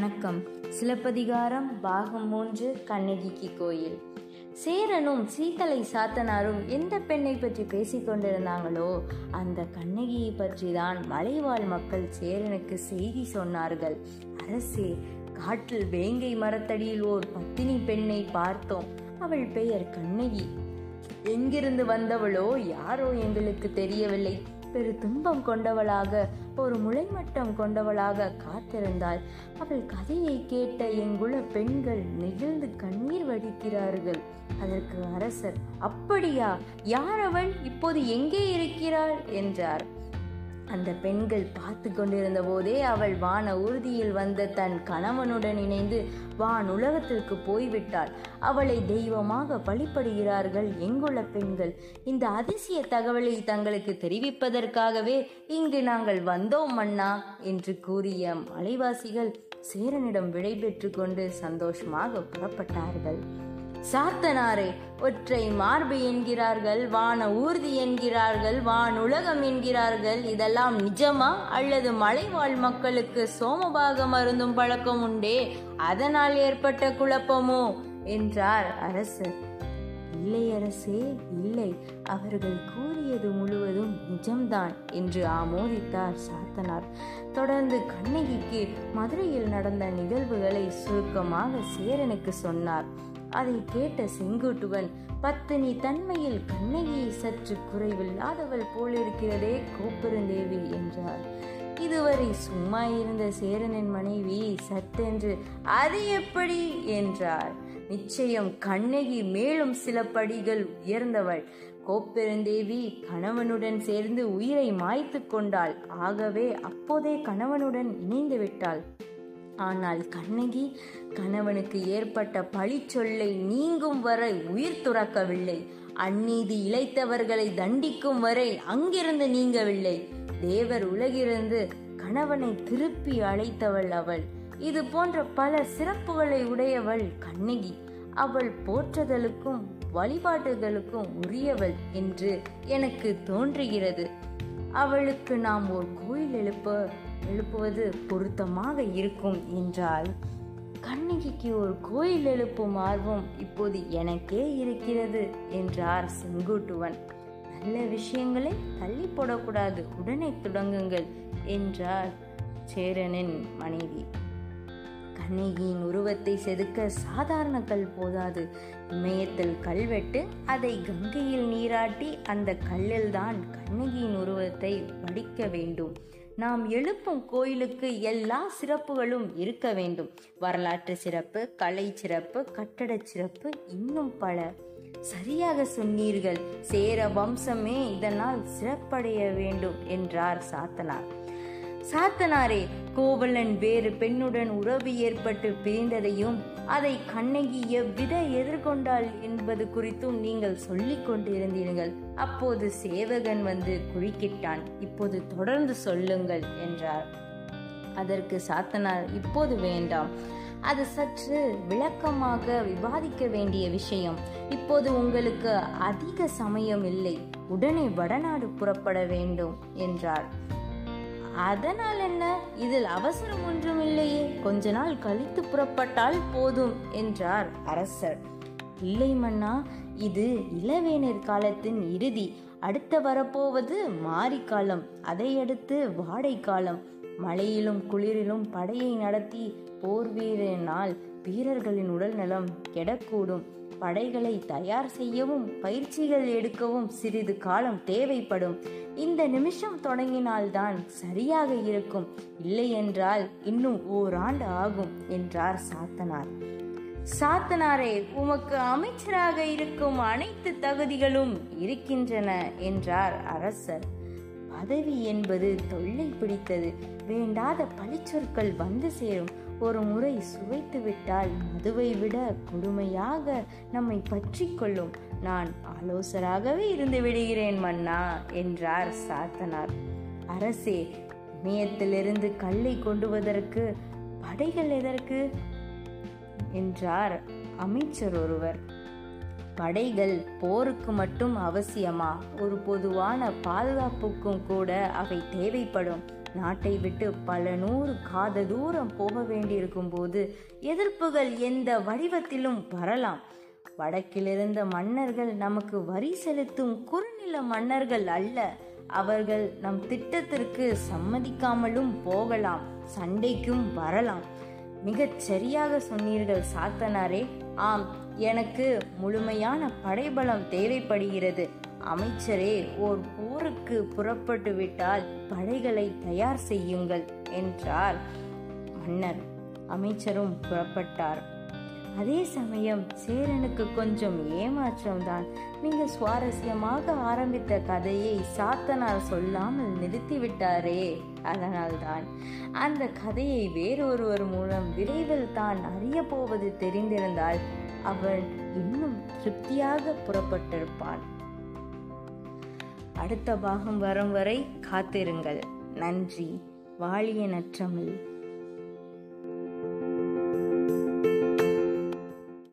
வணக்கம். சிலப்பதிகாரம் பாகம் மூன்று கண்ணகிக்கு கோயில். சேரனும் சீத்தலை சாத்தனாரும் எந்த பெண்ணை பற்றி பேசிக்கொண்டிருந்தாங்களோ அந்த கண்ணகியை பற்றி தான் மலைவாழ் மக்கள் சேரனுக்கு செய்தி சொன்னார்கள். அரசே காட்டில் வேங்கை மரத்தடியில் ஓர் பத்தினி பெண்ணை பார்த்தோம். அவள் பெயர் கண்ணகி. எங்கிருந்து வந்தவளோ யாரோ எங்களுக்கு தெரியவில்லை. பெரு துன்பம் கொண்டவளாக ஒரு முளைமட்டம் கொண்டவளாக காத்திருந்தாள். அவள் கதையை கேட்ட எங்குள்ள பெண்கள் நெகிழ்ந்து கண்ணீர் வடிக்கிறார்கள். அதற்கு அரசர் அப்படியா? யார் அவள்? இப்போது எங்கே இருக்கிறாள்? என்றார். அந்த பெண்கள் பார்த்து கொண்டிருந்த போதே அவள் வான ஊர்தியில் வந்த தன் கணவனுடன் இணைந்து வான் உலகத்திற்கு போய்விட்டாள். அவளை தெய்வமாக வழிபடுகிறார்கள் எங்குள்ள பெண்கள். இந்த அதிசய தகவலை தங்களுக்கு தெரிவிப்பதற்காகவே இங்கு நாங்கள் வந்தோம் மன்னா என்று கூறிய மலைவாசிகள் சேரனிடம் விடைபெற்று கொண்டு சந்தோஷமாக புறப்பட்டார்கள். சாத்தனாரே ஒற்றை மார்பு என்கிறார்கள் வான ஊர்தி என்கிறார்கள் வானுலகம் என்கிறார்கள். இதெல்லாம் நிஜமா அல்லது மலைவாழ் மக்களுக்கு சோமபாக மருந்தும் பழக்கம் உண்டே? அதனால் ஏற்பட்ட குழப்பமோ? என்றார் அரசர் இல்லை அரசே இல்லை. அவர்கள் கூறியது முழுவதும் நிஜம்தான் என்று ஆமோதித்தார் சாத்தனார். தொடர்ந்து கண்ணகிக்கு மதுரையில் நடந்த நிகழ்வுகளை சுருக்கமாக சேரனுக்கு சொன்னார். அதை கேட்ட செங்குட்டுவன் பத்தினி தன்மையில் கண்ணகி சற்று குறைவில்லாதவள் போலிருக்கிறதே கோப்பெருந்தேவி என்றார். இதுவரை சும்மா இருந்த சேரனின் மனைவி சட்டென்று அது எப்படி? என்றார். நிச்சயம் கண்ணகி மேலும் சில படிகள் உயர்ந்தவள். கோப்பெருந்தேவி கணவனுடன் சேர்ந்து உயிரை மாய்த்து கொண்டாள். ஆகவே அப்போதே கணவனுடன் இணைந்து விட்டாள். ஆனால் கண்ணகி கணவனுக்கு ஏற்பட்ட பழிச்சொல்லை நீங்கும் வரை உயிர் துறக்கவில்லை. அந்நீதி இழைத்தவர்களை தண்டிக்கும் வரை அங்கிருந்து நீங்கவில்லை. தேவர் உலகிருந்து கணவனை திருப்பி அழைத்தவள் அவள். இது போன்ற பல சிறப்புகளை உடையவள் கண்ணகி. அவள் போற்றுதலுக்கும் வழிபாட்டுகளுக்கும் உரியவள் என்று எனக்கு தோன்றுகிறது. அவளுக்கு நாம் ஒரு கோயில் எழுப்ப எழுப்புவது பொருத்தமாக இருக்கும் என்றால் கண்ணகிக்கு ஒரு கோயில் எழுப்பும் ஆர்வம் இப்போது எனக்கே இருக்கிறது என்றார் செங்குட்டுவன். நல்ல விஷயங்களை தள்ளி போடக்கூடாது உடனே தொடங்குங்கள் என்றார் சேரனின் மனைவி. கண்ணகியின் உருவத்தை செதுக்க சாதாரண கல் போதாது. இமயத்தில் கல்வெட்டு அதை கங்கையில் நீராட்டி அந்த கல்லில்தான் கண்ணகியின் உருவத்தை வடிக்க வேண்டும். நாம் எழுப்பும் கோயிலுக்கு எல்லா சிறப்புகளும் இருக்க வேண்டும். வரலாற்று சிறப்பு கலை சிறப்பு கட்டட சிறப்பு இன்னும் பல. சரியாக சொன்னீர்கள். சேர வம்சமே இதனால் சிறப்படைய வேண்டும் என்றார் சாத்தனார். சாத்தனாரே கோவலன் வேறு பெண்ணுடன் உறவு ஏற்பட்டு பிரிந்ததையும் அதை கண்ணகி எவ்வித எதிர்கொண்டாள் என்பது குறித்தும் நீங்கள் சொல்லிக் கொண்டிருந்தீர்கள். அப்போது சேவகன் வந்து குறுக்கிட்டான். இப்போது தொடர்ந்து சொல்லுங்கள் என்றார். அதற்கு சாத்தனார் இப்போது வேண்டாம். அது சற்று விளக்கமாக விவாதிக்க வேண்டிய விஷயம். இப்போது உங்களுக்கு அதிக சமயம் இல்லை. உடனே வடநாடு புறப்பட வேண்டும் என்றார். அதனால் என்ன இதில் அவசரம் ஒன்றும் இல்லையே கொஞ்ச நாள் கழித்து புறப்பட்டால் போதும் என்றார் அரசர். இல்லை மன்னா இது இளவேனிற் காலத்தின் இறுதி. அடுத்த வரப்போவது மாரிக்காலம். அதையடுத்து வாடை காலம் மழையிலும் குளிரிலும் படையை நடத்தி போர் வீரனால் வீரர்களின் உடல் நலம் கெடக்கூடும். படைகளை தயார் செய்யவும் பயிற்சிகள் எடுக்கவும் சிறிது காலம் தேவைப்படும். இந்த நிமிஷம் தொடங்கினால்தான் சரியாக இருக்கும். இல்லையென்றால் இன்னும் ஓராண்டு ஆகும் என்றார் சாத்தனார். சாத்தனாரே உமக்கு அமைச்சராக இருக்கும் அனைத்து தகுதிகளும் இருக்கின்றன என்றார் அரசர். பதவி என்பது தொல்லை பிடித்தது. வேண்டாத பழிச்சொற்கள் வந்து சேரும். ஒரு முறை சுவை விட்டால் மதுவை விட கொடுமையாக நம்மை பற்றி கொள்ளும். நான் ஆலோசராகவே இருந்து விடுகிறேன் மன்னா என்றார் சாத்தனார். அரசே இமயத்திலிருந்து கல்லை கொண்டுவதற்கு படைகள் எதற்கு? என்றார் அமைச்சர் ஒருவர். படைகள் போருக்கு மட்டும் அவசியமா? ஒரு பொதுவான பாதுகாப்புக்கும் கூட அவை தேவைப்படும். நாட்டை விட்டு பல நூறு காத தூரம் போக வேண்டியிருக்கும் போது எதிர்ப்புகள் எந்த வடிவத்திலும் வரலாம். வடக்கிலிருந்த மன்னர்கள் நமக்கு வரி செலுத்தும் குறுநில மன்னர்கள் அல்ல. அவர்கள் நம் திட்டத்திற்கு சம்மதிக்காமலும் போகலாம் சண்டைக்கும் வரலாம். மிகச் சரியாக சொன்னீர்கள் சாத்தனாரே. ஆம் எனக்கு முழுமையான படைபலம் தேவைப்படுகிறது. அமைச்சரே ஓர் போருக்கு புறப்பட்டு விட்டால் படைகளை தயார் செய்யுங்கள் என்றார் மன்னர். அமைச்சரும் புறப்பட்டார். அதே சமயம் சேரனுக்கு கொஞ்சம் ஏமாற்றம்தான். மிக சுவாரஸ்யமாக ஆரம்பித்த கதையை சாத்தனார் சொல்லாமல் நிறுத்திவிட்டாரே அதனால்தான். அந்த கதையை வேறொருவர் மூலம் விரைவில் தான் அறிய போவது தெரிந்திருந்தால் அவன் இன்னும் திருப்தியாக புறப்பட்டிருப்பான். அடுத்த பாகம் வரும் வரை காத்திருங்கள். நன்றி. வாழிய நற்றமிழ்